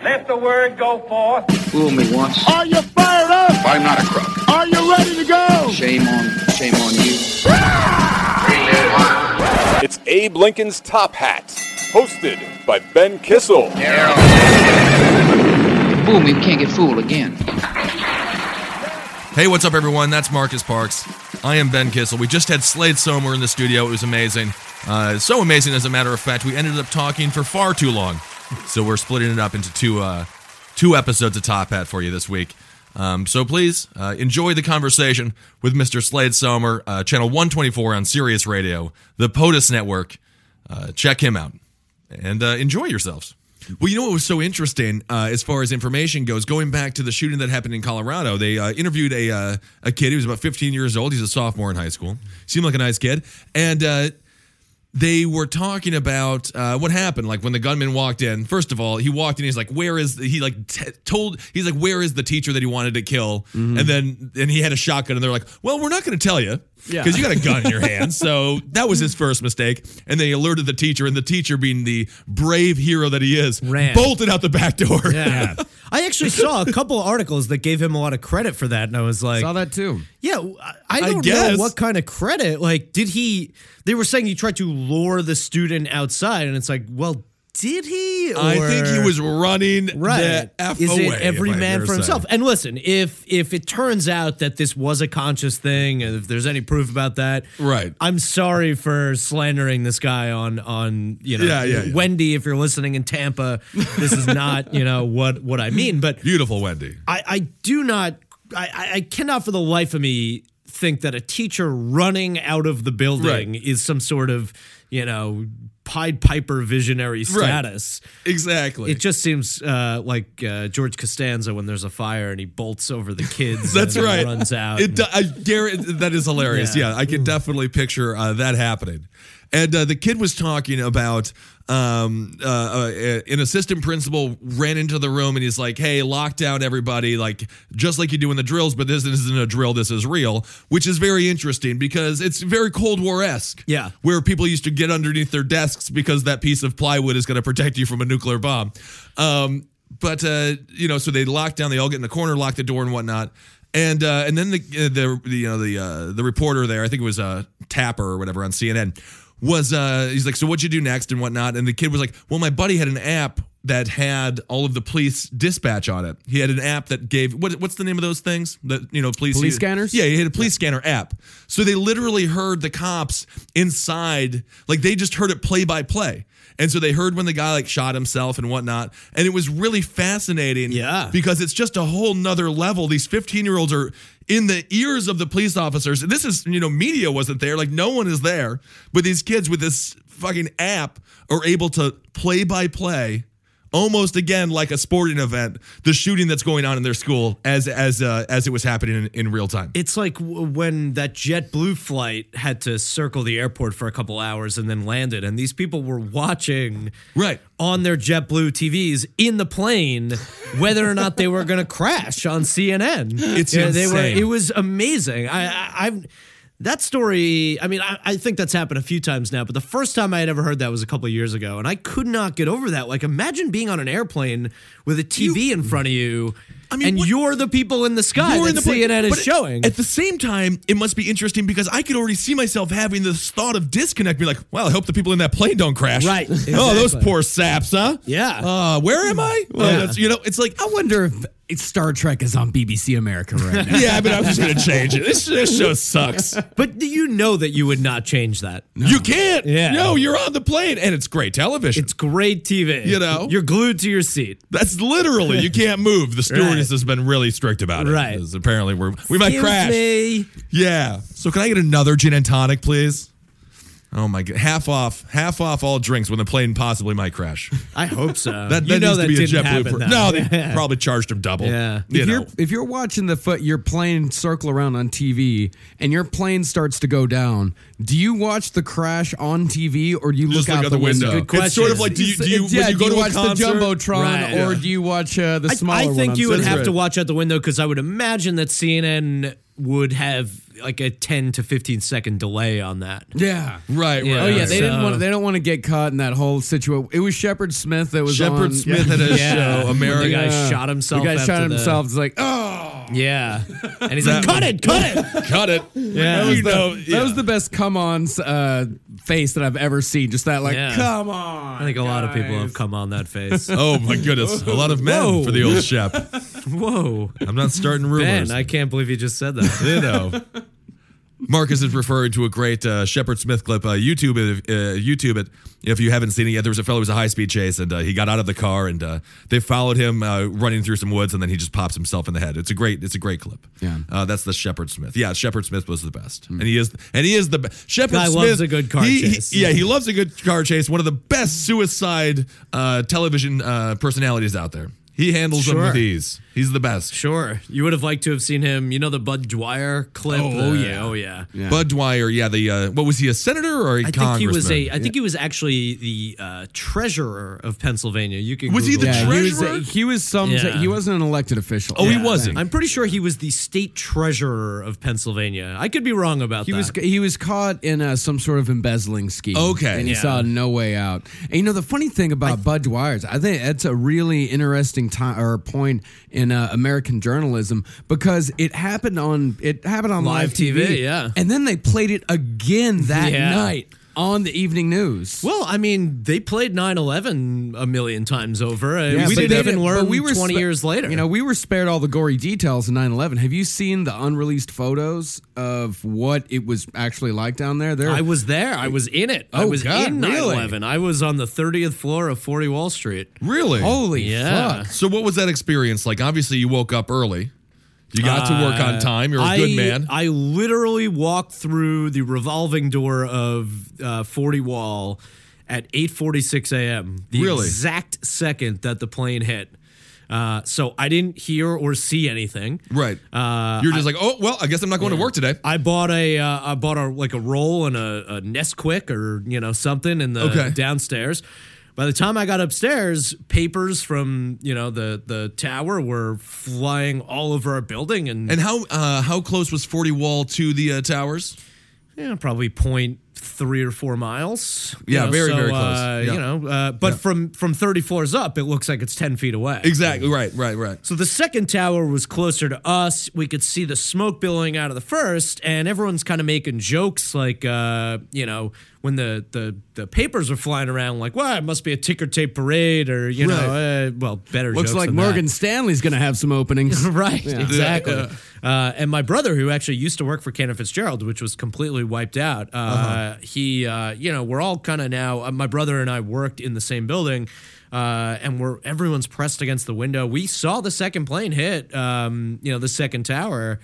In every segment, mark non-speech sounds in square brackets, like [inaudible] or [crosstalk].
Let the word go forth. Fool me once. Are you fired up? I'm not a crook. Are you ready to go? Shame on, shame on you. It's Abe Lincoln's Top Hat, hosted by Ben Kissel. Fool me, we can't get fooled again. Hey, what's up, everyone? That's Marcus Parks. I am Ben Kissel. We just had Slade Sohmer in the studio. It was amazing. Uh, so amazing, as a matter of fact, we ended up talking for far too long. So we're splitting it up into two uh, two episodes of Top Hat for you this week. Um, so please uh, enjoy the conversation with Mr. Slade Sohmer, uh, channel 124 on Sirius Radio, the POTUS Network. Uh, check him out and uh, enjoy yourselves. Well, you know what was so interesting uh, as far as information goes? Going back to the shooting that happened in Colorado, they uh, interviewed a uh, a kid. He was about 15 years old. He's a sophomore in high school. Seemed like a nice kid, and uh, they were talking about uh, what happened. Like when the gunman walked in. First of all, he walked in. He's like, "Where is?" He like t- told. He's like, "Where is the teacher that he wanted to kill?" And then and he had a shotgun, and they're like, "Well, we're not going to tell you." Yeah. Because you got a gun in your hand. So that was his first mistake. And they alerted the teacher, and the teacher, being the brave hero that he is, Ran. bolted out the back door. Yeah. [laughs] I actually saw a couple articles that gave him a lot of credit for that, and I was like, Saw that too. yeah, I- I I don't know guess. what kind of credit. Like, did he? They were saying he tried to lure the student outside, and it's like, well, did he? I think he was running right. the F Is away, it every man for himself? And listen, if if it turns out that this was a conscious thing, and if there's any proof about that, Right. I'm sorry for slandering this guy on on you know Yeah, yeah, yeah. Wendy. If you're listening in Tampa, this is not you know what what I mean, but Beautiful Wendy. I, I do not I, I- I cannot for the life of me think that a teacher running out of the building Right. is some sort of you know Pied Piper visionary status. Exactly. It just seems uh, like uh, George Costanza when there's a fire and he bolts over the kids. [laughs] That's and right. Runs out. It, do- I dare. That is hilarious. Yeah. Yeah, I can definitely picture uh, that happening. And uh, the kid was talking about um, uh, uh, an assistant principal ran into the room and he's like, "Hey, lock down everybody, like just like you do in the drills, but this isn't a drill. This is real." Which is very interesting because it's very Cold War esque. Yeah. where people used to get underneath their desks because that piece of plywood is going to protect you from a nuclear bomb. Um, but uh, you know, so they lock down. They all get in the corner, lock the door, and whatnot. And uh, and then the uh, the, the you know the uh, the reporter there, I think it was uh, Tapper or whatever on CNN, was uh, he's like, so what'd you do next and whatnot? And the kid was like, well, my buddy had an app that had all of the police dispatch on it. He had an app that gave what what's the name of those things that you know police Police use? scanners? Yeah, he had a police scanner app. So they literally heard the cops inside, like they just heard it play by play. And so they heard when the guy like shot himself and whatnot. And it was really fascinating. Yeah. Because it's just a whole nother level. These 15 year olds are in the ears of the police officers. This is, you know, media wasn't there. Like no one is there. But these kids with this fucking app are able to play by play almost again like a sporting event the shooting that's going on in their school as as uh, as it was happening in, in real time It's like w- when that JetBlue flight had to circle the airport for a couple hours and then landed, and these people were watching right on their JetBlue TVs in the plane whether or not they were going to crash on CNN. It's they were. insane. It was amazing. I, I I've. That story, I mean, I, I think that's happened a few times now, but the first time I had ever heard that was a couple of years ago, and I could not get over that. Like, imagine being on an airplane with a TV in front of you, I mean, and what- you're the people in the sky You're that in the plane. CNN is But showing. At the same time, it must be interesting because I could already see myself having this thought of disconnect. Be like, well, I hope the people in that plane don't crash. Right, [laughs] Oh, those poor saps, huh? Yeah. Uh, where am I? Well, Yeah. that's, you know, it's like, I wonder if it's Star Trek is on BBC America right now. [laughs] yeah, but I'm just going to change it. This, this show sucks. but do you know that you would not change that. You can't. Yeah. No, you're on the plane, and it's great television. It's great TV. You know? You're glued to your seat. That's literally you can't move. The stewardess has been really strict about it. Right. 'cause Apparently, we're we might Excuse crash. me. Yeah. So can I get another gin and tonic, please? Oh my god, half off, half off all drinks when the plane possibly might crash. I hope so. [laughs] That, you know needs that to be a didn't JetBlue. happen. per- though. no, they Yeah. [laughs] probably charged him double. Yeah. You if know. you're if you're watching the foot your plane circle around on TV and your plane starts to go down, do you watch the crash on TV or do you Just look out the, window? Good. It's sort of like do you do you, yeah, when you do go you to watch a concert, the jumbotron Right, or yeah. do you watch uh, the I- smaller I, one think on you would Sirius? have to watch out the window because I would imagine that CNN would have like a 10 to 15 second delay on that. Yeah. Right, Yeah. right. Oh yeah, right. they didn't So- want they don't want to get caught in that whole situation. It was Shepard Smith that was Shepard on. Smith had a show, When America. the guy Yeah. shot himself. The guy shot after the- himself. It's like, oh, Yeah. And he's like, cut it, cut it. [laughs] Cut it. Yeah. that was, the, know, that was the best come on uh, face that I've ever seen. Just that, like, Yeah. come on. I think a lot of people have come on that [laughs] face. Oh my goodness, a lot of men Whoa. for the old Shep. [laughs] Whoa. I'm not starting rumors. Ben, I can't believe you just said that. you know. Marcus is referring to a great uh, Shepard Smith clip. Uh, YouTube it. Uh, YouTube it. If you haven't seen it yet, there was a fellow who was a high speed chase, and uh, he got out of the car, and uh, they followed him uh, running through some woods, and then he just pops himself in the head. It's a great. It's a great clip. Yeah. uh, that's the Shepard Smith. Yeah, Shepard Smith was the best, and he is. And he is the best. Shepard Guy Smith loves a good car he- he- chase. yeah, he loves a good car chase. One of the best suicide uh, television uh, personalities out there. He handles them with ease. He's the best. Sure. You would have liked to have seen him. You know the Budd Dwyer clip? Oh, The- yeah. Oh, yeah. Budd Dwyer, yeah, the uh, what was he a senator or a I think he was a. I think he was actually the uh, treasurer of Pennsylvania. You can. Was he the that. Yeah, he was, treasurer? he was some. Yeah. He wasn't an elected official. Oh, he wasn't. I'm pretty sure he was the state treasurer of Pennsylvania. I could be wrong about He that. was he was caught in uh, some sort of embezzling scheme. Okay. and he Yeah. saw no way out. And you know the funny thing about Budd Dwyer's, I think that's a really interesting time or point in uh, American journalism because it happened on it happened on live, Live TV, yeah. and then they played it again that [laughs] Yeah. night on the evening news. Well, I mean, they played 9/11 a million times over. Uh, Yeah, we didn't even learn we were 20 spa- years later. You know, we were spared all the gory details of 9/11. Have you seen the unreleased photos of what it was actually like down there? There, I was there. I was in it. I Oh, was God, in really? 9/11. I was on the 30th floor of 40 Wall Street. really. holy Yeah. fuck. So what was that experience like? Obviously, you woke up early. You got to work on time. You're a Uh, good man. I literally walked through the revolving door of uh, 40 Wall at 8:46 a.m. The Really? exact second that the plane hit. Uh, so I didn't hear or see anything. right. Uh, You're just like, oh well, I guess I'm not going to work today. I bought a uh, I bought a like a roll and a, a Nesquik or you know something in the Okay. downstairs. By the time I got upstairs, papers from you know the the tower were flying all over our building and, And how uh, how close was 40 Wall to the uh, towers? yeah, probably point three or four miles. Yeah, know, very, so, very close. Uh, Yeah. You know, uh, but from from thirty floors up, it looks like it's ten feet away. Exactly. Right. Right. Right. So the second tower was closer to us. We could see the smoke billowing out of the first, and everyone's kind of making jokes like, uh, you know, when the, the the papers are flying around, like, well, it must be a ticker tape parade, or you know, uh, well, better. Looks like Morgan that. Stanley's going to have some openings. [laughs] right, exactly. Yeah, Uh, and my brother, who actually used to work for Cantor Fitzgerald, which was completely wiped out, uh, he, uh, you know, we're all kind of now. Uh, my brother and I worked in the same building, uh, and we're everyone's pressed against the window. We saw the second plane hit, um, you know, the second tower.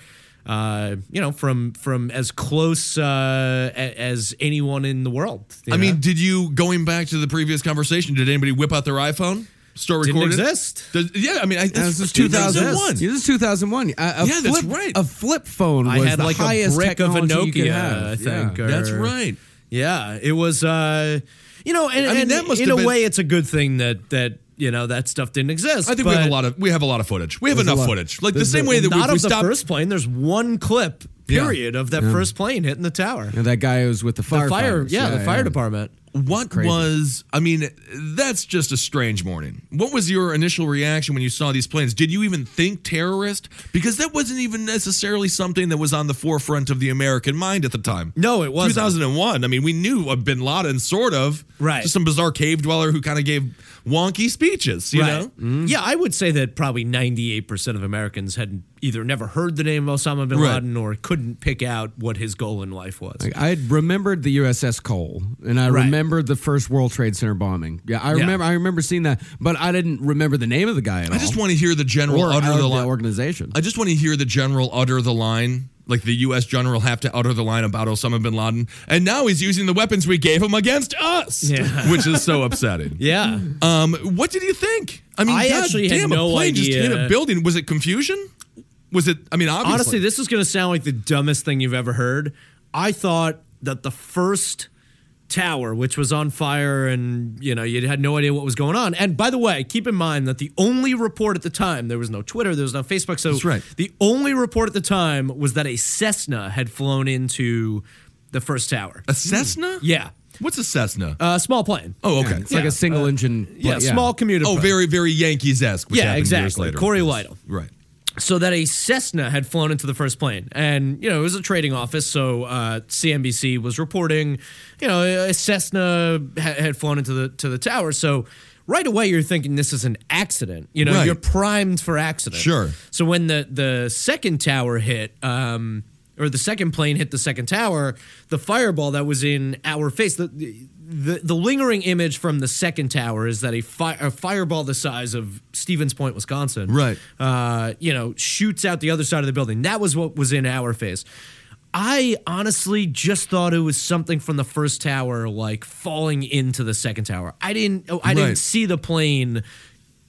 Uh, you know, from from as close uh, as anyone in the world. I know? mean, did you going back to the previous conversation? Did anybody whip out their iPhone? Start Didn't recording? exist. Does, yeah, I mean, I, This this is 2001. 2001. This is 2001. A, a Yeah, that's flip, right. A flip phone I was had the like a highest brick of a technology you could Nokia, have. I think. Yeah. or- That's right. Yeah, it was. Uh, you know, and, I mean, and that must in have a been- way, it's a good thing that that you know that stuff didn't exist. I think we have a lot of we have a lot of footage. We have There's a enough lot. footage. Like the There's same a- way that we, Not we of the stopped. first plane. There's one clip Yeah. period of that Yeah. first plane hitting the tower. And that guy was with the fire. The fire, yeah, the fire department. What Crazy. was, I mean, that's just a strange morning. What was your initial reaction when you saw these planes? Did you even think terrorist? Because that wasn't even necessarily something that was on the forefront of the American mind at the time. No, it wasn't. 2001. I mean, we knew of bin Laden, sort of. Right. Just some bizarre cave dweller who kind of gave wonky speeches, you know? Mm-hmm. Yeah, I would say that probably 98% of Americans had either never heard the name of Osama bin Right. Laden or couldn't pick out what his goal in life was. Like, I remembered the USS Cole, and I Right. remembered the first World Trade Center bombing. Yeah, I Yeah. remember. I remember seeing that, but I didn't remember the name of the guy at all. I just want to hear the general or utter the of the line. organization. I just want to hear the general utter the line. Like the U.S. general have to utter the line about Osama bin Laden, and now he's using the weapons we gave him against us, Yeah. [laughs] which is so upsetting. [laughs] yeah. Um, what did you think? I mean, I God actually had damn, no a plane just hit a building. Was it confusion? Was it? I mean, obviously, Honestly, this is going to sound like the dumbest thing you've ever heard. I thought that the first tower, which was on fire, and you know you had no idea what was going on. And by the way, keep in mind that the only report at the time there was no Twitter, there was no Facebook, so That's right. the only report at the time was that a Cessna had flown into the first tower. a Cessna. Hmm. Yeah, What's a Cessna? a small plane. oh, Yeah, okay. it's like a single uh, engine. yeah, small commuter. Oh, plane. very, very Yankees esque. Yeah, Years exactly. later. Cory Lidle. Right. So that a Cessna had flown into the first plane, and you know it was a trading office, so uh, CNBC was reporting, you know, a Cessna ha- had flown into the to the tower. So right away you're thinking this is an accident. You know, Right. you're primed for accident. Sure. So when the the second tower hit, um, or the second plane hit the second tower, the fireball that was in our face, the the, the lingering image from the second tower is that a, fi- a fireball the size of Stevens Point, Wisconsin, Right. uh, you know, shoots out the other side of the building. That was what was in our face. I honestly just thought it was something from the first tower, like falling into the second tower. I didn't. oh, I Right. didn't see the plane.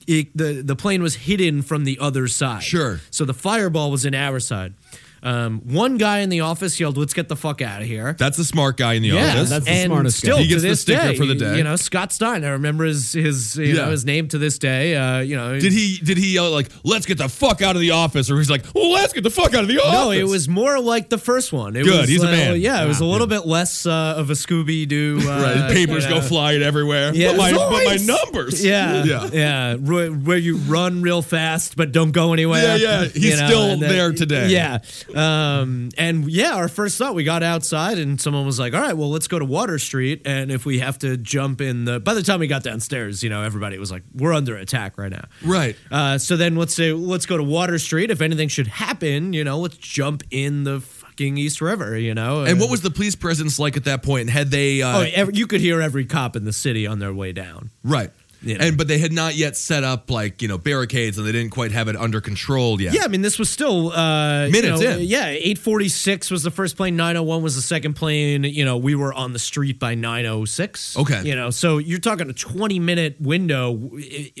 It, the the plane was hidden from the other side. Sure. So the fireball was in our side. Um, one guy in the office yelled, "Let's get the fuck out of here." That's the smart guy in the yeah, office. that's the and smartest guy. still He to gets the sticker day, for the day. You know, Scott Stein. I remember his his you Yeah. know his name to this day. Uh, you know, Did he did he yell like "Let's get the fuck out of the office" or he's like "Well, let's get the fuck out of the office"? No, it was more like the first one. It Good, Was, he's a uh, man. Yeah, it was a Yeah. little bit less uh, of a Scooby Doo. [laughs] Uh, right. Papers you go flying everywhere. Yeah, but, my, but my numbers. Yeah, yeah. yeah, Ru- Where you run real fast but don't go anywhere. Yeah, yeah. [laughs] He's still and then- there today. Yeah, um, and yeah, our first thought we got outside and someone was like, "All right, well, let's go to Water Street, and if we have to jump in the." By the time we got downstairs, you know, everybody was like, "We're under attack right now." Right. Uh, so then let's say let's go to Water Street. If anything should happen, you know, let's jump in the fucking East River. You know. And what was the police presence like at that point? And had they? Uh, Oh, every, you could hear every cop in the city on their way down. right. You know. And but they had not yet set up like you know barricades, and they didn't quite have it under control yet. Yeah, I mean, this was still uh, you Minutes know, in. Yeah, eight forty six was the first plane. Nine oh one was the second plane. You know, we were on the street by nine oh six. Okay. you know, so you're talking a twenty minute window,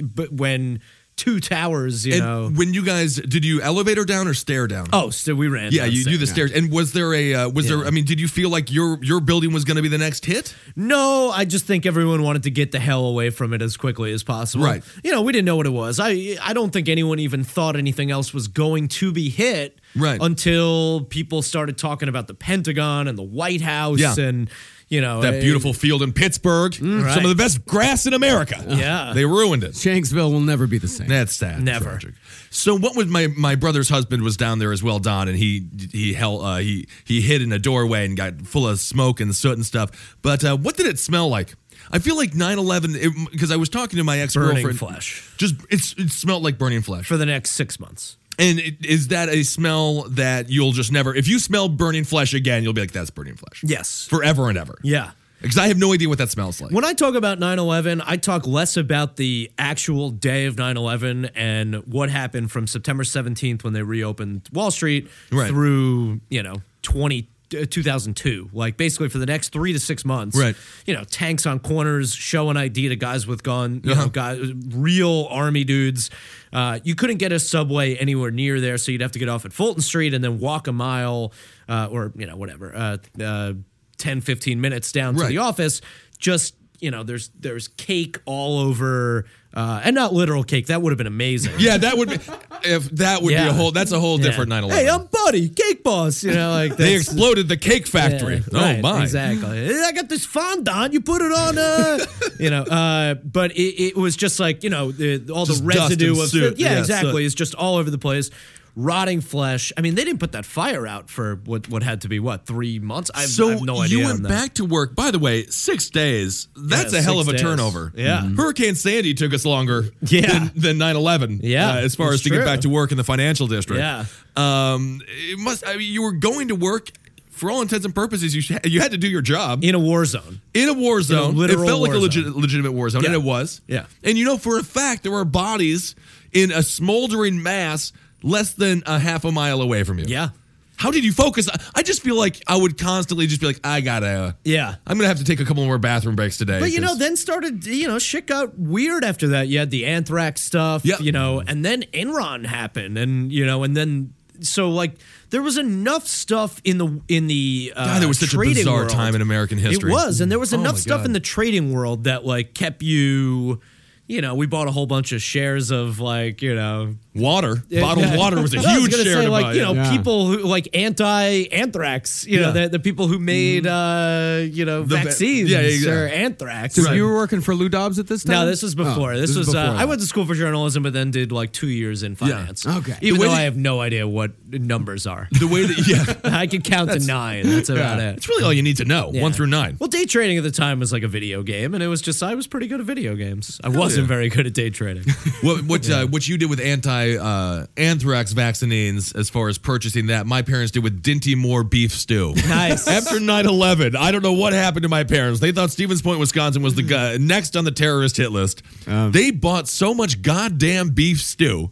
but when two towers, you And know. when you guys did you elevator down or stair down? Oh, so we ran. yeah, you do the stairs. And was there a uh, was there? I mean, did you feel like your your building was going to be the next hit? No, I just think everyone wanted to get the hell away from it as quickly as possible. Right. You know, we didn't know what it was. I I don't think anyone even thought anything else was going to be hit. Right. Until people started talking about the Pentagon and the White House Yeah. and you know That beautiful field in Pittsburgh, Mm, right. some of the best grass in America. [laughs] Yeah. they ruined it. Shanksville will never be the same. That's sad. Never. Tragic. So what was my my brother's husband was down there as well, Don, and he he held uh, he he hid in a doorway and got full of smoke and soot and stuff. But uh, what did it smell like? I feel like 9/11 because I was talking to my ex girlfriend. burning girlfriend. flesh Just it's it smelled like burning flesh. for the next six months. And it, is that a smell that you'll just never? If you smell burning flesh again, you'll be like, "That's burning flesh." Yes. forever and ever. Yeah. because I have no idea what that smells like. When I talk about 9 11, I talk less about the actual day of 9 11 and what happened from September 17th when they reopened Wall Street Right. through, you know, 20. Uh, 2002 like basically for the next three to six months Right. you know tanks on corners showing id to guys with gun you Uh-huh. know guys real army dudes uh, you couldn't get a subway anywhere near there so you'd have to get off at fulton street and then walk a mile uh, or you know whatever uh, uh, 10 15 minutes down to the office just you know, there's there's cake all over, uh, and not literal cake. That would have been amazing. Yeah, that would be if that would be a whole. That's a whole Yeah. different 9/11. Hey, I'm Buddy, Cake Boss. You know, like [laughs] they exploded the cake factory. Yeah, oh right, my! Exactly. I got this fondant. You put it on, uh, [laughs] you know. Uh, but it, it was just like you know the, all Just the residue of yeah, Yeah, exactly. soot. It's just all over the place. Rotting flesh. I mean, they didn't put that fire out for what what had to be what three months. I have, so I have no idea. you went back to work. By the way, six days. That's Yeah, a hell of a days. turnover. Yeah. Mhm. Hurricane Sandy took us longer Yeah. than, than 9/11. Yeah, uh, as far as to get back to work in the financial district. Yeah. Um, it must. I mean, you were going to work. For all intents and purposes, you sh- you had to do your job in a war zone. in a war zone. it literal felt like a legit, legitimate war zone, and it was. Yeah. And you know, for a fact, there were bodies in a smoldering mass less than a half a mile away from you. Yeah. How did you focus? I just feel like I would constantly just be like, I gotta. Yeah. I'm gonna have to take a couple more bathroom breaks today. But you know, then started you know shit got weird after that. You had the anthrax stuff, Yep. you know, and then Enron happened, and you know, and then so like there was enough stuff in the in the uh, God, it was such a trading bizarre world. time in American history. It was, and there was Oh enough my stuff God. in the trading world that like kept you. You know, we bought a whole bunch of shares of like you know water. Bottled Yeah. water was a [laughs] I huge gonna share say, to like buy, you know yeah. people who like anti-anthrax. You know Yeah. Mm-hmm. the, the people who made uh you know The vaccines yeah, yeah, yeah. or anthrax. So you were working for Lou Dobbs at this time? No, this was before. Oh, this, was, uh, before I went to school for journalism, but then did like two years in finance. Okay. Even though that- I have no idea what numbers are. the way that yeah, [laughs] I could count to nine. That's about it. it's really all you need to know. Yeah. One through nine. Well, day trading at the time was like a video game, and it was just I was pretty good at video games. I wasn't yeah. very good at day trading. [laughs] what what uh, what you did with anti uh, anthrax vaccines as far as purchasing that, my parents did with Dinty Moore beef stew. [laughs] Nice. [laughs] After 9-11, I don't know what happened to my parents. They thought Stevens Point, Wisconsin was the guy next on the terrorist hit list. they bought so much goddamn beef stew.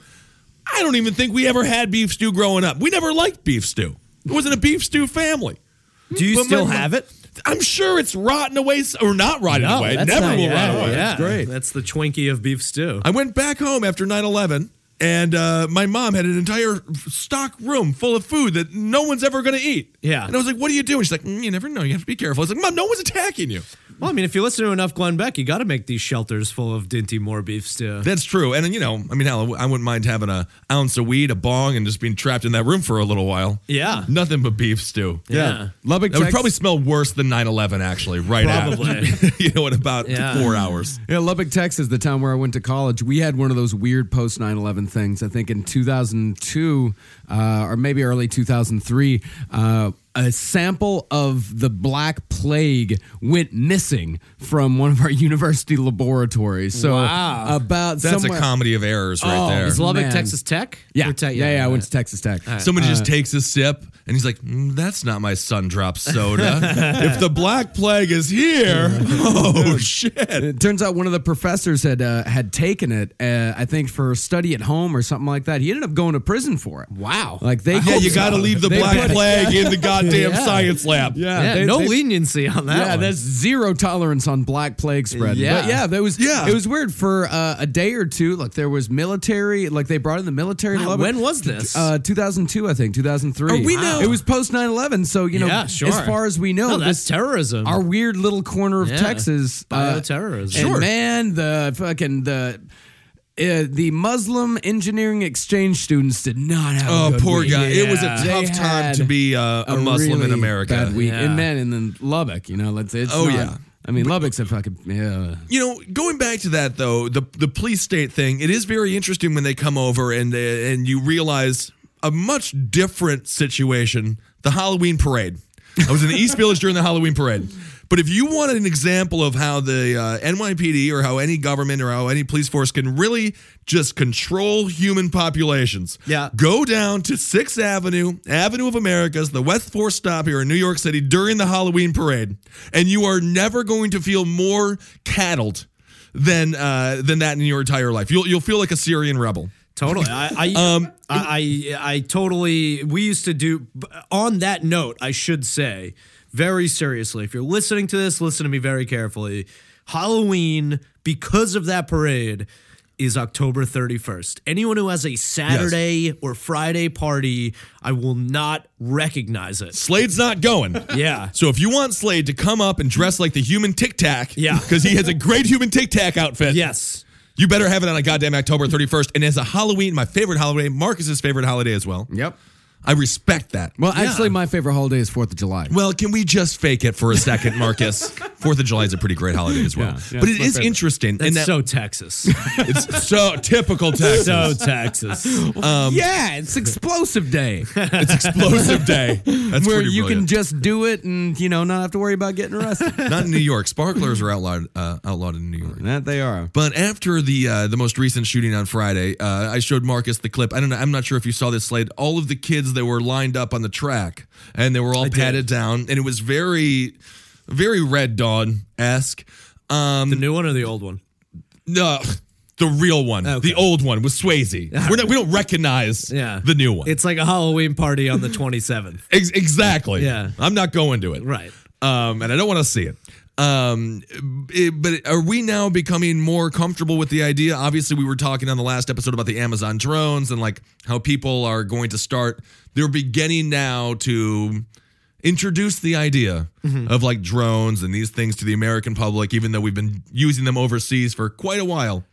I don't even think we ever had beef stew growing up. We never liked beef stew. It wasn't a beef stew family. Do you But still my- have it? I'm sure it's rotten away s- or not rotten away. that's Never not- will yeah, rot away. Yeah, It's great. That's the Twinkie of beef stew. I went back home after 9 11, and uh, my mom had an entire stock room full of food that no one's ever going to eat. Yeah. And I was like, what are you doing? She's like, "Mm, you never know. You have to be careful. I was like, Mom, no one's attacking you. Well, I mean, if you listen to enough Glenn Beck, you got to make these shelters full of Dinty Moore beef stew. That's true. And, you know, I mean, hell, I wouldn't mind having a ounce of weed, a bong, and just being trapped in that room for a little while. Yeah. Nothing but beef stew. Yeah. Lubbock, That would Tex- probably smell worse than 9 11, actually, right Probably. after. [laughs] you know, in about Yeah. four hours. Yeah, Lubbock, Texas, the town where I went to college, we had one of those weird post 9 11 things. I think in 2002 uh, or maybe early 2003, uh, a sample of the Black Plague went missing from one of our [laughs] university laboratories. So, Wow. about That's somewhere- a comedy of errors right there. Oh, there. Is Lubbock, Man. Texas Tech? Yeah, Or Tech- yeah, yeah, I went to Texas Tech. Somebody just takes a sip and he's like, "Mm, "That's not my sun drop soda. [laughs] if the black plague is here, [laughs] oh shit!" It turns out one of the professors had uh, had taken it, uh, I think, for a study at home or something like that. He ended up going to prison for it. Wow. Like they, Yeah, you got to leave the They black put- plague in the goddamn Yeah. science lab. Yeah, Yeah, they- no they- leniency on that yeah, one. there's zero tolerance on black plague spread. Yeah. but yeah, that was Yeah. It was weird for uh, a day or two. Like there was military, like they brought in the military. Wow, when was this? Uh, 2002, I think, 2003. Are we know It was post 9/11, so you know, Yeah, sure. as far as we know, no, that's this terrorism. our weird little corner of Yeah. Texas, uh, Bioterrorism. and Sure. man, the fucking the. Uh, the Muslim engineering exchange students did not have. a Oh, good poor week. guy. It was a They tough time to be uh, a, Muslim in America. Bad week. Yeah. And man, and then Lubbock, you know, let's. It's Oh, not- yeah. I mean, Lubbock's a fucking yeah. You know, going back to that though, the the police state thing, it is very interesting when they come over and uh, and you realize a much different situation. The Halloween parade. I was in the East Village during the Halloween parade. But if you want an example of how the uh, NYPD or how any government or how any police force can really just control human populations, Yeah. go down to Sixth Avenue, Avenue of Americas, the West Fourth stop here in New York City during the Halloween parade, and you are never going to feel more cattled than uh, than that in your entire life. You'll you'll feel like a Syrian rebel. Totally. I I, [laughs] Um, I I I totally we used to do on that note, I should say, very seriously. If you're listening to this, listen to me very carefully. Halloween because of that parade is October 31st. Anyone who has a Saturday or Friday party, I will not recognize it. Slade's not going. Yeah. So if you want Slade to come up and dress like the human Tic Tac, Yeah. because he has a great human Tic Tac outfit. Yes. You better have it on a goddamn October 31st. And as a Halloween, my favorite holiday, Marcus's favorite holiday as well. Yep. I respect that. Well, actually, my favorite holiday is Fourth of July. Well, can we just fake it for a second, Marcus? [laughs] Fourth of July is a pretty great holiday as well. Yeah, yeah, but it's my is favorite. interesting. That's in that so Texas. [laughs] it's so typical Texas. so Texas. yeah, it's explosive day [laughs] it's explosive day. That's where pretty you can just do it and you know not have to worry about getting arrested. not in New York. Sparklers are outlawed uh, outlawed in New York. that they are. But after the uh, the most recent shooting on Friday, uh, I showed Marcus the clip. I don't know. I'm not sure if you saw this slide. All of the kids that were lined up on the track, and they were all did. down, and it was very, very Red Dawn esque. Um, the new one or the old one? no, the real one, Okay. the old one was Swayze. [laughs] We're not, we don't recognize Yeah. the new one. It's like a Halloween party on the 27th. Ex- exactly. Yeah. I'm not going to it. Right. Um, and I don't want to see it. Um, it- but are we now becoming more comfortable with the idea? Obviously, we were talking on the last episode about the Amazon drones and like how people are going to start. They're beginning now to introduce the idea of like drones and these things to the American public, even though we've been using them overseas for quite a while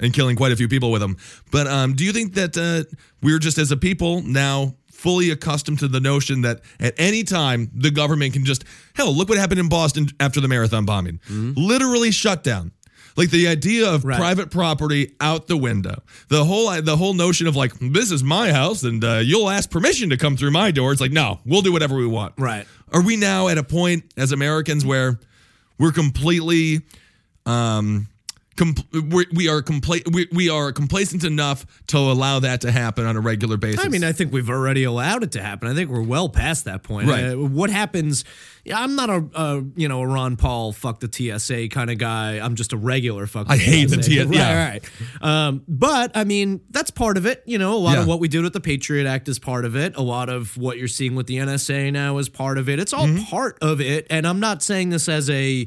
and killing quite a few people with them. But um, do you think that uh, we're just as a people now fully accustomed to the notion that at any time the government can just hell look what happened in Boston after the marathon bombing, literally shut down. Like the idea of Right. private property out the window, the whole the whole notion of like this is my house and uh, you'll ask permission to come through my door. It's like no, we'll do whatever we want. Right. Are we now at a point as Americans where we're completely um com- we we are compla- we, we are complacent enough to allow that to happen on a regular basis. I mean, I think we've already allowed it to happen. I think we're well past that point. Right. Uh, what happens? I'm not a, a you know a Ron Paul fuck the TSA kind of guy. I'm just a regular fuck. The I hate the TSA. TSA, Right, yeah. right. Um, but I mean, that's part of it. You know, a lot Yeah. of what we did with the Patriot Act is part of it. A lot of what you're seeing with the NSA now is part of it. It's all Mm-hmm. part of it. And I'm not saying this as a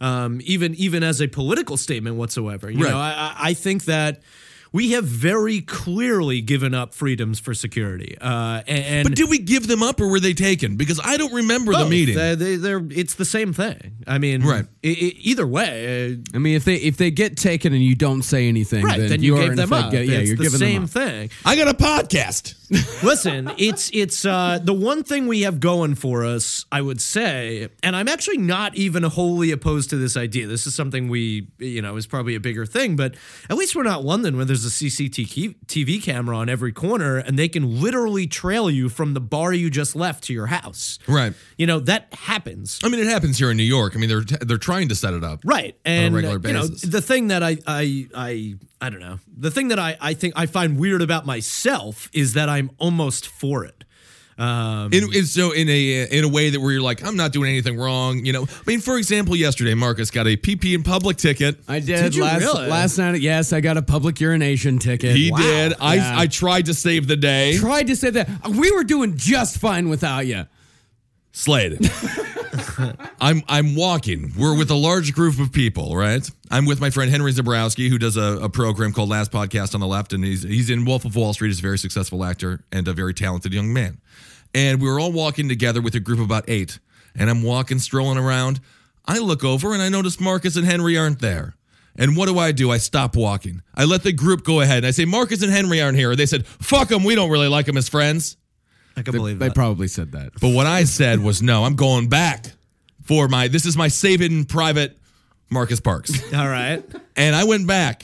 um, even even as a political statement whatsoever. You Right. know, I, I- I think that. We have very clearly given up freedoms for security, uh, and, and but did we give them up or were they taken? Because I don't remember the both. meeting. They, they, they're it's the same thing. I mean, Right. i- i- either way, uh, I mean, if they if they get taken and you don't say anything, right? Then, Then you are gave in them up. get- yeah, it's you're the giving same them up. thing. I got a podcast. Listen, it's it's uh, the one thing we have going for us, I would say, and I'm actually not even wholly opposed to this idea. This is something we, you know, is probably a bigger thing, but at least we're not London where there's a CCTV camera on every corner and they can literally trail you from the bar you just left to your house. Right. You know that happens. I mean, it happens here in New York. I mean, they're they're trying to set it up. right and regular you know the thing that I, I i i don't know the thing that i i think i find weird about myself is that i'm almost for it um In, in, so in a in a way that where you're like, I'm not doing anything wrong. You know, I mean, for example, yesterday Marcus got a PP in public ticket. I did, Did last really? last night. Yes, I got a public urination ticket. He Wow. did. I Yeah. I tried to save the day. tried to save that we were doing just fine without you. Slade. [laughs] [laughs] I'm I'm walking. We're with a large group of people, right? I'm with my friend Henry Zebrowski, who does a, a program called Last Podcast on the Left, and he's he's in Wolf of Wall Street. He's a very successful actor and a very talented young man. And we were all walking together with a group of about eight. And I'm walking, strolling around. I look over and I notice Marcus and Henry aren't there. And what do I do? I stop walking. I let the group go ahead. And I say, Marcus and Henry aren't here. They said, fuck them. We don't really like them as friends. I can believe They that probably said that. But what I said was, no, I'm going back for my, this is my saving private Marcus Parks. [laughs] all right and I went back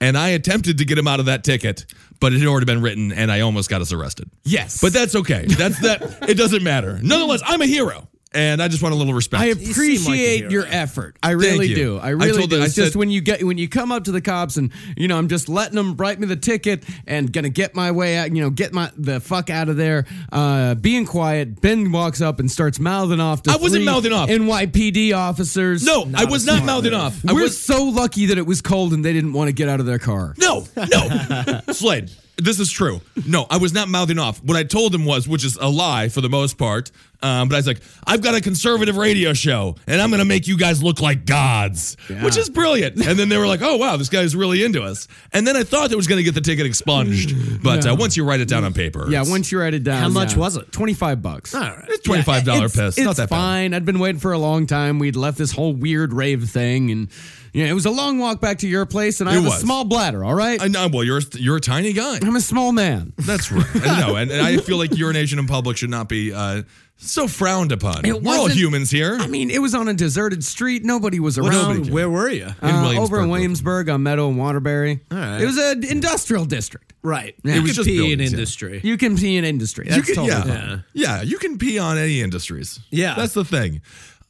and I attempted to get him out of that ticket, but it had already been written and I almost got us arrested. Yes, But that's okay. That's that. It doesn't matter. Nonetheless, I'm a hero. And I just want a little respect. I seem like appreciate your effort. I really you. do. I I really told do. the- I it's just when you get when you come up to the cops and you know I'm just letting them write me the ticket and gonna get my way out. You know, get my the fuck out of there. Uh, being quiet. Ben walks up and starts mouthing off to I wasn't three mouthing off. NYPD officers. no, I was not mouthing move. off. I we're was so lucky that it was cold and they didn't want to get out of their car. no, no. [laughs] Slade. This is true. No, I was not mouthing off. What I told him was, which is a lie for the most part, um, but I was like, I've got a conservative radio show, and I'm going to make you guys look like gods, which is brilliant. And then they were like, oh, wow, this guy's really into us. And then I thought it was going to get the ticket expunged. But uh, once you write it down on paper, Yeah, once you write it down. How much yeah. was it? Twenty five bucks. All right. it's $25 it's, piss. It's not that bad. fine. I'd been waiting for a long time. We'd left this whole weird rave thing, and you know, it was a long walk back to your place. And I It have was. a small bladder. All right, I know. Well, you're you're a tiny guy. I'm a small man. That's right. I know, and, and I feel like urination in public should not be uh, so frowned upon. It We're all wasn't- humans here. I mean, it was on a deserted street. Nobody was Well, around. nobody- Where were you? Uh, Williamsburg, over in Brooklyn. Williamsburg on Meadow and Waterbury. All right. It was an industrial district. Right. Yeah. You It was could just pee in buildings, yeah. industry. You can pee in industry. That's you can, totally yeah, fine. yeah, You can pee on any industries. Yeah. that's the thing.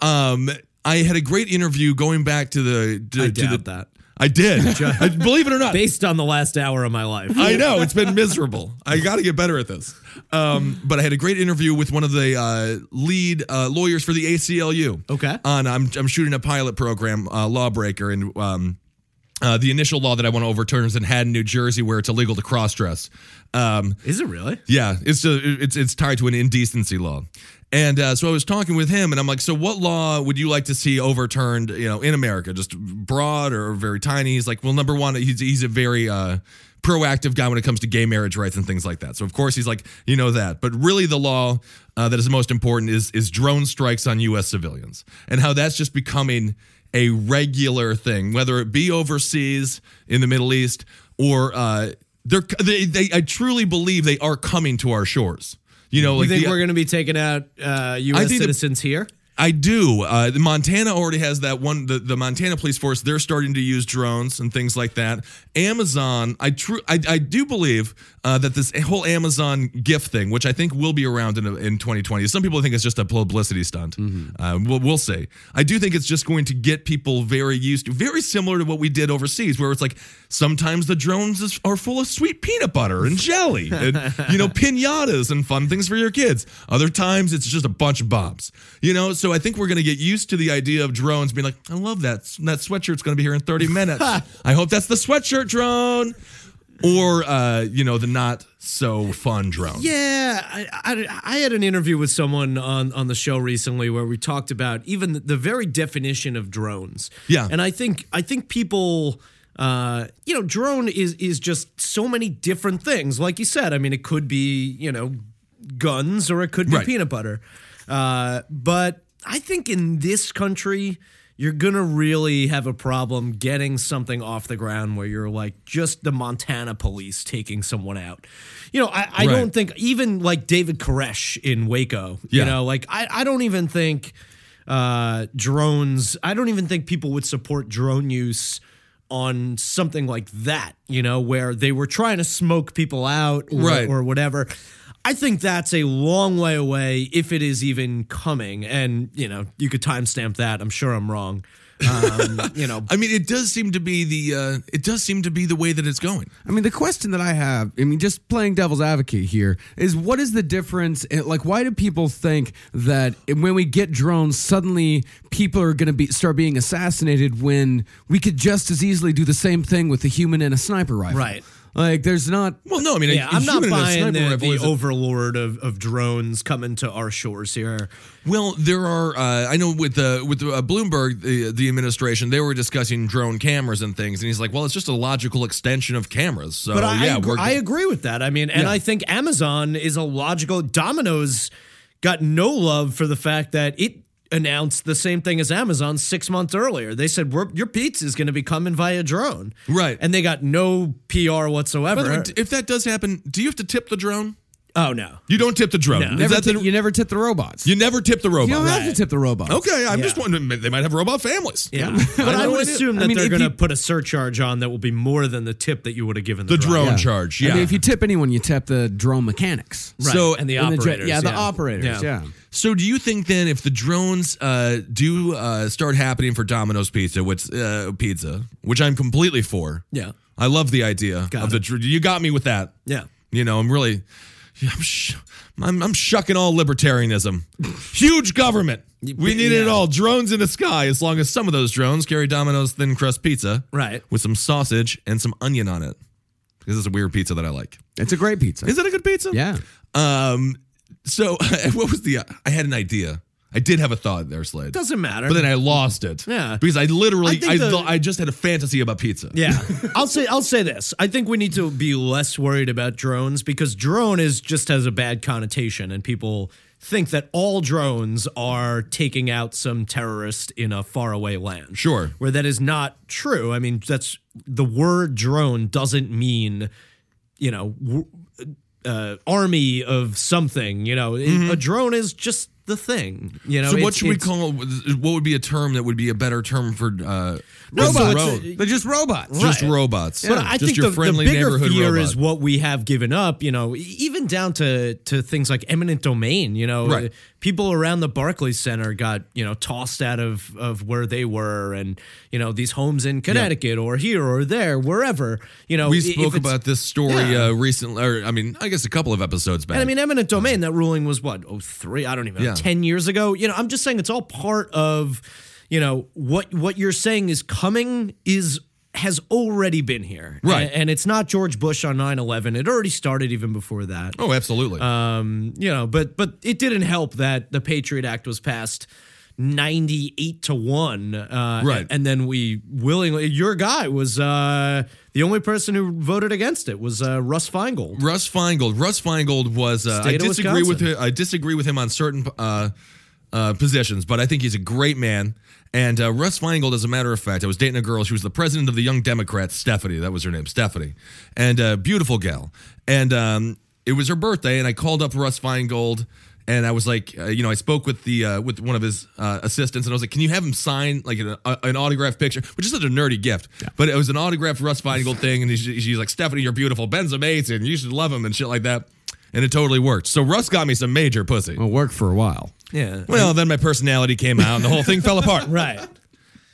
Um, I had a great interview going back to the. To, I to doubt the, that. I did. [laughs] [laughs] Believe it or not. Based on the last hour of my life. I know it's been miserable. I got to get better at this. Um, but I had a great interview with one of the uh, lead uh, lawyers for the ACLU. Okay. On I'm I'm shooting a pilot program, uh, Lawbreaker, and um, uh, the initial law that I want to overturn is in Haddon, New Jersey, where it's illegal to cross dress. Um, Is it really? yeah, it's a, it's it's tied to an indecency law. And uh, so I was talking with him, and I'm like, "So, what law would you like to see overturned? You know, in America, just broad or very tiny?" He's like, "Well, number one, he's he's a very uh, proactive guy when it comes to gay marriage rights and things like that. So, of course, he's like, you know that. But really, the law uh, that is the most important is is drone strikes on U.S. civilians, and how that's just becoming a regular thing, whether it be overseas in the Middle East or uh, they're they, they I truly believe they are coming to our shores. You know, You think the- we're going to be taking out uh, U.S. think the- citizens here? I do. Uh, the Montana already has that one. The, the Montana police force they're starting to use drones and things like that. Amazon, I true, I, I do believe uh, that this whole Amazon gift thing, which I think will be around in in 2020. Some people think it's just a publicity stunt. Uh, we'll, we'll see. I do think it's just going to get people very used to, very similar to what we did overseas, where it's like sometimes the drones is, are full of sweet peanut butter and jelly, and [laughs] you know pinatas and fun things for your kids. Other times it's just a bunch of bombs. You know, so I think we're going to get used to the idea of drones being like, I love that that sweatshirt's going to be here in 30 [laughs] minutes. I hope that's the sweatshirt drone, or uh, you know the not so fun drone. Yeah, I, I, I had an interview with someone on, on the show recently where we talked about even the, the very definition of drones. Yeah. and I think I think people, uh, you know, drone is is just so many different things. Like you said, I mean, it could be you know guns or it could be Right. peanut butter. Uh, but I think in this country, you're gonna really have a problem getting something off the ground where you're like just the Montana police taking someone out. You know, I, I Right. don't think even like David Koresh in Waco. You know, like I, I don't even think uh, drones. I don't even think people would support drone use on something like that. You know, where they were trying to smoke people out, or, Right. or whatever. I think that's a long way away if it is even coming. And, you know, you could timestamp that. I'm sure I'm wrong. Um, [laughs] you know, I mean, it does seem to be the uh, it does seem to be the way that it's going. I mean, the question that I have, I mean, just playing devil's advocate here, is what is the difference? eh, Like, why do people think that when we get drones, suddenly people are going to be start being assassinated when we could just as easily do the same thing with a human and a sniper rifle? Right. Like, there's not. Well, no, I mean, yeah, a I'm not human and a buying the, the overlord of, of drones coming to our shores here. Well, there are. Uh, I know with the with uh, Bloomberg, the, the administration, they were discussing drone cameras and things, and he's like, "Well, it's just a logical extension of cameras." So But I, yeah, agree, we're I agree with that. I mean, and Yeah. I think Amazon is a logical. Domino's got no love for the fact that it announced the same thing as Amazon six months earlier. They said We're, your pizza is going to be coming via drone, Right. And they got no PR whatsoever. Way, if that does happen, do you have to tip the drone? oh no, You don't tip the drone. No. Never the- you never tip the robots. you never tip the robot. You don't have to tip the robots. Okay, I'm just wondering. They might have robot families. yeah. [laughs] but I no would assume I that mean, they're going to put a surcharge on that will be more than the tip that you would have given the, The drone Yeah. charge. Yeah. I mean, if you tip anyone, you tip the drone mechanics. Right. So- and the And the operators, yeah, the operators. Yeah. So, do you think then, if the drones uh, do uh, start happening for Domino's Pizza, which uh, pizza, which I'm completely for, Yeah. I love the idea Got of the. it. dr- You got me with that. Yeah. You know, I'm really, I'm, sh- I'm, I'm shucking all libertarianism. [laughs] Huge government. We need it yeah. all. Drones in the sky, as long as some of those drones carry Domino's thin crust pizza, Right. with some sausage and some onion on it. because it's a weird pizza that I like. It's a great pizza. Is it a good pizza? Yeah. Um. So [laughs] what was the? I had an idea. I did have a thought there, Slade. Doesn't matter. But then I lost it. Yeah. Because I literally, I I, the- I just had a fantasy about pizza. Yeah, [laughs] I'll say I'll say this. I think we need to be less worried about drones because drone is just has a bad connotation, and people think that all drones are taking out some terrorist in a faraway land. Sure. where that is not true. I mean, that's the word drone doesn't mean you know uh, army of something. You know, a drone is just the thing. You know, Mm-hmm. So what should we call? What would be a term that would be a better term for uh, No, so a- They're just robots. just Right. robots. But I just think your the, the friendly bigger neighborhood fear robot. is what we have given up. You know, even down to to things like eminent domain. You know, Right. people around the Barclays Center got you know tossed out of of where they were, and you know these homes in Connecticut or here or there, wherever. You know, we spoke about this story Yeah. uh, recently, or I mean, I guess a couple of episodes back. And I mean, eminent domain. That ruling was what? Oh, three. I don't even know. Ten years ago. You know, I'm just saying it's all part of. You know what what you're saying is coming is has already been here, Right. And, and it's not George Bush on 9/11. It already started even before that. oh, absolutely. Um, you know, but but it didn't help that the Patriot Act was passed 98 to 1 uh Right. and then we willingly your guy was uh the only person who voted against it was uh Russ Feingold. Russ Feingold. Russ Feingold was. Uh, I disagree with him. I disagree with him on certain uh, positions, but I think he's a great man. And uh, Russ Feingold, as a matter of fact, I was dating a girl. She was the president of the Young Democrats, Stephanie. That was her name, Stephanie, and uh, beautiful gal. And um, it was her birthday, and I called up Russ Feingold. And I was like, uh, you know, I spoke with the uh, with one of his uh, assistants, and I was like, "Can you have him sign like an, an autographed picture?" Which is such a nerdy gift, but it was an autographed Russ Feingold thing, and he's, she's like, "Stephanie, you're beautiful. Ben's amazing. You should love him and shit like that." And it totally worked. So Russ got me some major pussy. Well, worked for a while. Yeah. Well, then my personality came out, and the whole thing fell apart. [laughs] Right.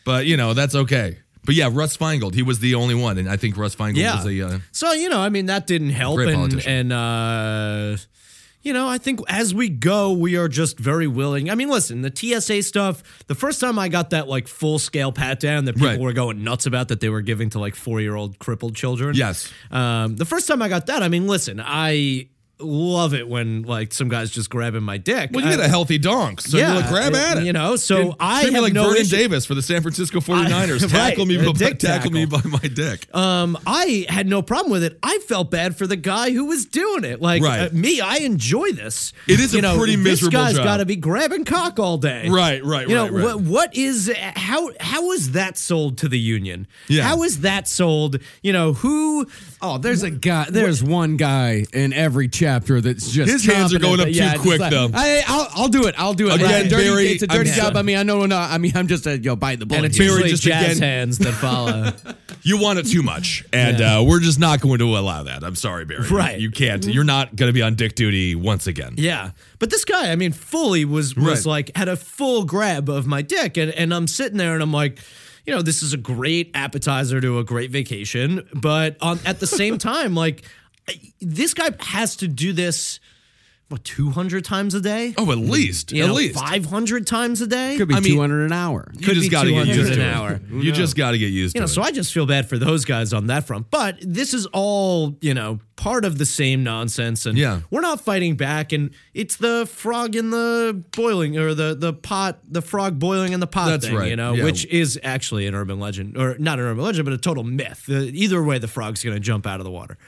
But you know that's okay. But yeah, Russ Feingold, he was the only one, and I think Russ Feingold Yeah. was a. Uh, So you know, I mean, that didn't help, Great and politician. and uh, you know, I think as we go, we are just very willing. I mean, listen, the TSA stuff. The first time I got that like full scale pat down that people Right. were going nuts about that they were giving to like four year old crippled children. Yes. Um, the first time I got that, I mean, listen, I love it when like some guys just grabbing my dick. well, you I- got a healthy donk, so Yeah, you're like, grab at it. you know, so I have like no Vernon issue- Davis for the San Francisco [laughs] 49ers. Right, tackle me, by, dick tackle me by my dick. Um, I had no problem with it. I felt bad for the guy who was doing it. Like Right. uh, me, I enjoy this. It is you a know, pretty miserable. this guy's got to be grabbing cock all day. Right, right, You know right, right. what? What is how how is that sold to the union? Yeah. How is that sold? You know who? Oh, there's a guy. There's one guy in every chapter that's just His hands are going up the- too just quick, like, though. I, I'll, I'll do it. I'll do it. Again, Right. Dirty- Barry, it's a dirty I'm- job. I mean, I know, no. I mean, I'm just a yo bite the bullet. And it's here. Barry, usually just jazz again- hands that follow. [laughs] You want it too much, and uh, we're just not going to allow that. I'm sorry, Barry. Right. You can't. You're not going to be on dick duty once again. Yeah. But this guy, I mean, fully was was Right. like had a full grab of my dick. And and I'm sitting there and I'm like, you know, this is a great appetizer to a great vacation. But on at the same [laughs] time, like I- this guy has to do this what, two hundred times a day? Oh, at least. You at know, least. five hundred times a day? Could be I mean- 200 an hour. You could just be got to get 200 used an to it. hour. You just got to get used you know, to so it. I just feel bad for those guys on that front. But this is all, you know, part of the same nonsense. And Yeah. we're not fighting back. And it's the frog in the boiling or the, the pot, the frog boiling in the pot That's thing, right. you know, Yeah. which is actually an urban legend or not an urban legend, but a total myth. Uh, either way, the frog's going to jump out of the water.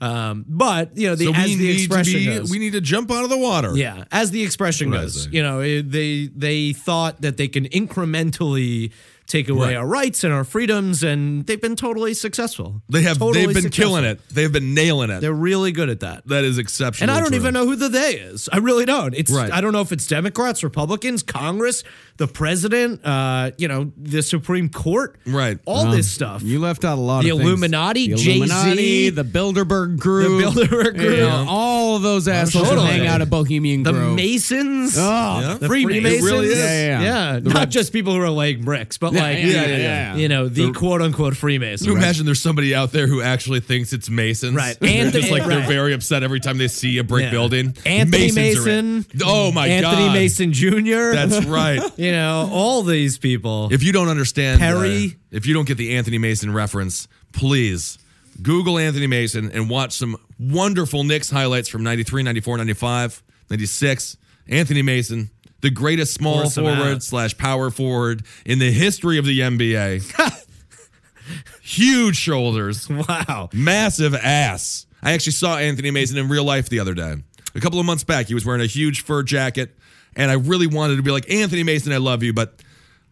Um, but, you know, the, so as we the need to expression be. goes. We need to jump out of the water. Yeah, as the expression goes, you know, they they thought that they can incrementally take away Right. our rights and our freedoms, and they've been totally successful. They have. Totally they've been successful. killing it. They've been nailing it. They're really good at that. that is exceptional. And I don't even know who the they is. I really don't. It's Right. I don't know if it's Democrats, Republicans, Congress, the president, uh, you know, the Supreme Court, Right. All this stuff. You left out a lot The of things. Illuminati, the Jay-Z, Illuminati, the Bilderberg Group, The Bilderberg you Group. know, all of those assholes Totally. hang out at Bohemian the Grove. Masons, Oh, Yeah. the Freemasons. Freemasons, It really is. Yeah, yeah, yeah. yeah. The not Red- just people who are laying bricks, but Yeah, like, yeah, yeah, yeah. you know, the, quote unquote Freemasons. Can you imagine there's somebody out there who actually thinks it's Masons? Right. And [laughs] they're just like they're very upset every time they see a brick Yeah. building. Anthony Masons. Mason. Oh my Anthony god. Anthony Mason Jr. That's [laughs] right. you know, all these people. If you don't understand Perry. uh, if you don't get the Anthony Mason reference, please Google Anthony Mason and watch some wonderful Knicks highlights from 93, 94, 95, 96. Anthony Mason, the greatest small forward out. slash power forward in the history of the NBA. [laughs] Huge shoulders, Wow. massive ass. I actually saw Anthony Mason in real life the other day. A couple of months back, he was wearing a huge fur jacket, and I really wanted to be like, Anthony Mason, I love you, but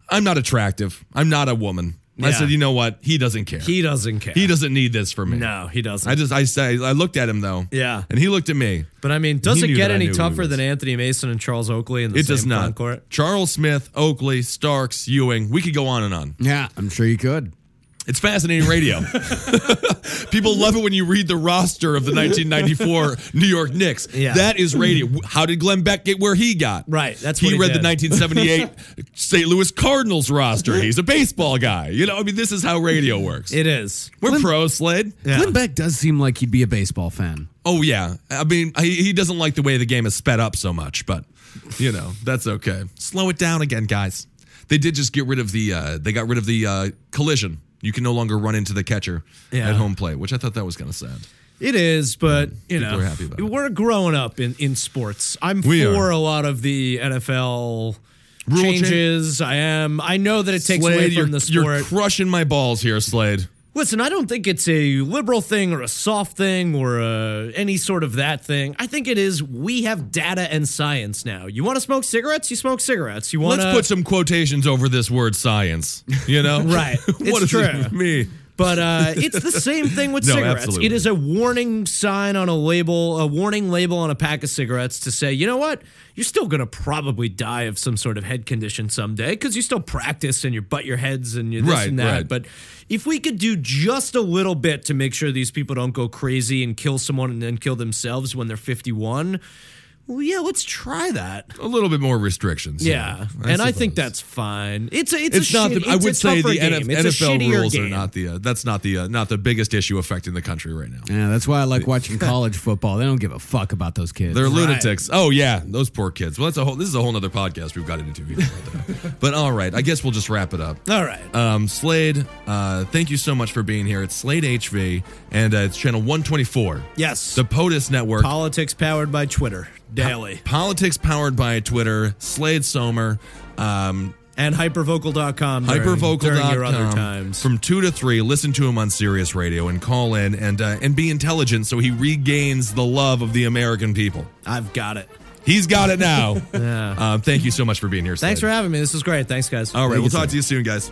I'm not attractive. I'm not a woman. I Yeah. said, you know what? He doesn't care. He doesn't care. He doesn't need this for me. No, he doesn't. I just I say I looked at him though. Yeah. And he looked at me. but I mean, does He it knew get that I any who he tougher was. than Anthony Mason and Charles Oakley in the It same does not. front court? Charles Smith, Oakley, Starks, Ewing. We could go on and on. Yeah, I'm sure you could. It's fascinating radio. [laughs] People love it when you read the roster of the 1994 New York Knicks. Yeah. That is radio. How did Glenn Beck get where he got? Right, that's he what he read did. the 1978 St. [laughs] Louis Cardinals roster. He's a baseball guy. You know, I mean, this is how radio works. It is. We're pro Slade. Yeah. Glenn Beck does seem like he'd be a baseball fan. Oh yeah, I mean he, he doesn't like the way the game is sped up so much, but you know that's okay. Slow it down again, guys. They did just get rid of the uh, they got rid of the uh, collision. You can no longer run into the catcher Yeah. at home plate, which I thought that was kind of sad. It is, but you know, are we're growing up in, in sports. I'm We for are. a lot of the NFL Rule changes. I am. I know that it takes away from the sport. you're crushing my balls here, Slade. Listen, I don't think it's a liberal thing or a soft thing or a, any sort of that thing. I think it is we have data and science now. You want to smoke cigarettes? You smoke cigarettes. You want Let's put some quotations over this word science. You know, [laughs] Right. [laughs] what It's does true. it mean? But uh, it's the same thing with [laughs] No, cigarettes. absolutely. It is a warning sign on a label, a warning label on a pack of cigarettes to say, you know what? You're still going to probably die of some sort of head condition someday because you still practice and you butt your heads and you this Right, and that. right. But if we could do just a little bit to make sure these people don't go crazy and kill someone and then kill themselves when they're 51, well, yeah, let's try that. A little bit more restrictions. Yeah, and I think that's fine. It's a it's, it's a not. shit- The, I it's a would say the game. NF, NFL shittier rules are not the. Uh, that's not the. Uh, not the biggest issue affecting the country right now. Yeah, that's why I like watching [laughs] college football. They don't give a fuck about those kids. They're lunatics. Oh yeah, those poor kids. Well, that's a whole. This is a whole other podcast we've got into. About that. but all right, I guess we'll just wrap it up. All right. Um, Slade, uh, thank you so much for being here. It's Slade HV, and uh, it's channel 124. Yes. The POTUS Network. Politics powered by Twitter daily. Politics powered by Twitter. Slade Sohmer. Um, and hypervocal.com. during- Hypervocal.com During your other times. from two to three. Listen to him on Sirius Radio and call in and uh, and be intelligent so he regains the love of the American people. I've got it. He's got it now. [laughs] Yeah. um, thank you so much for being here. Thanks for having me. This was great. Thanks, guys. All right, we'll talk to you soon, guys.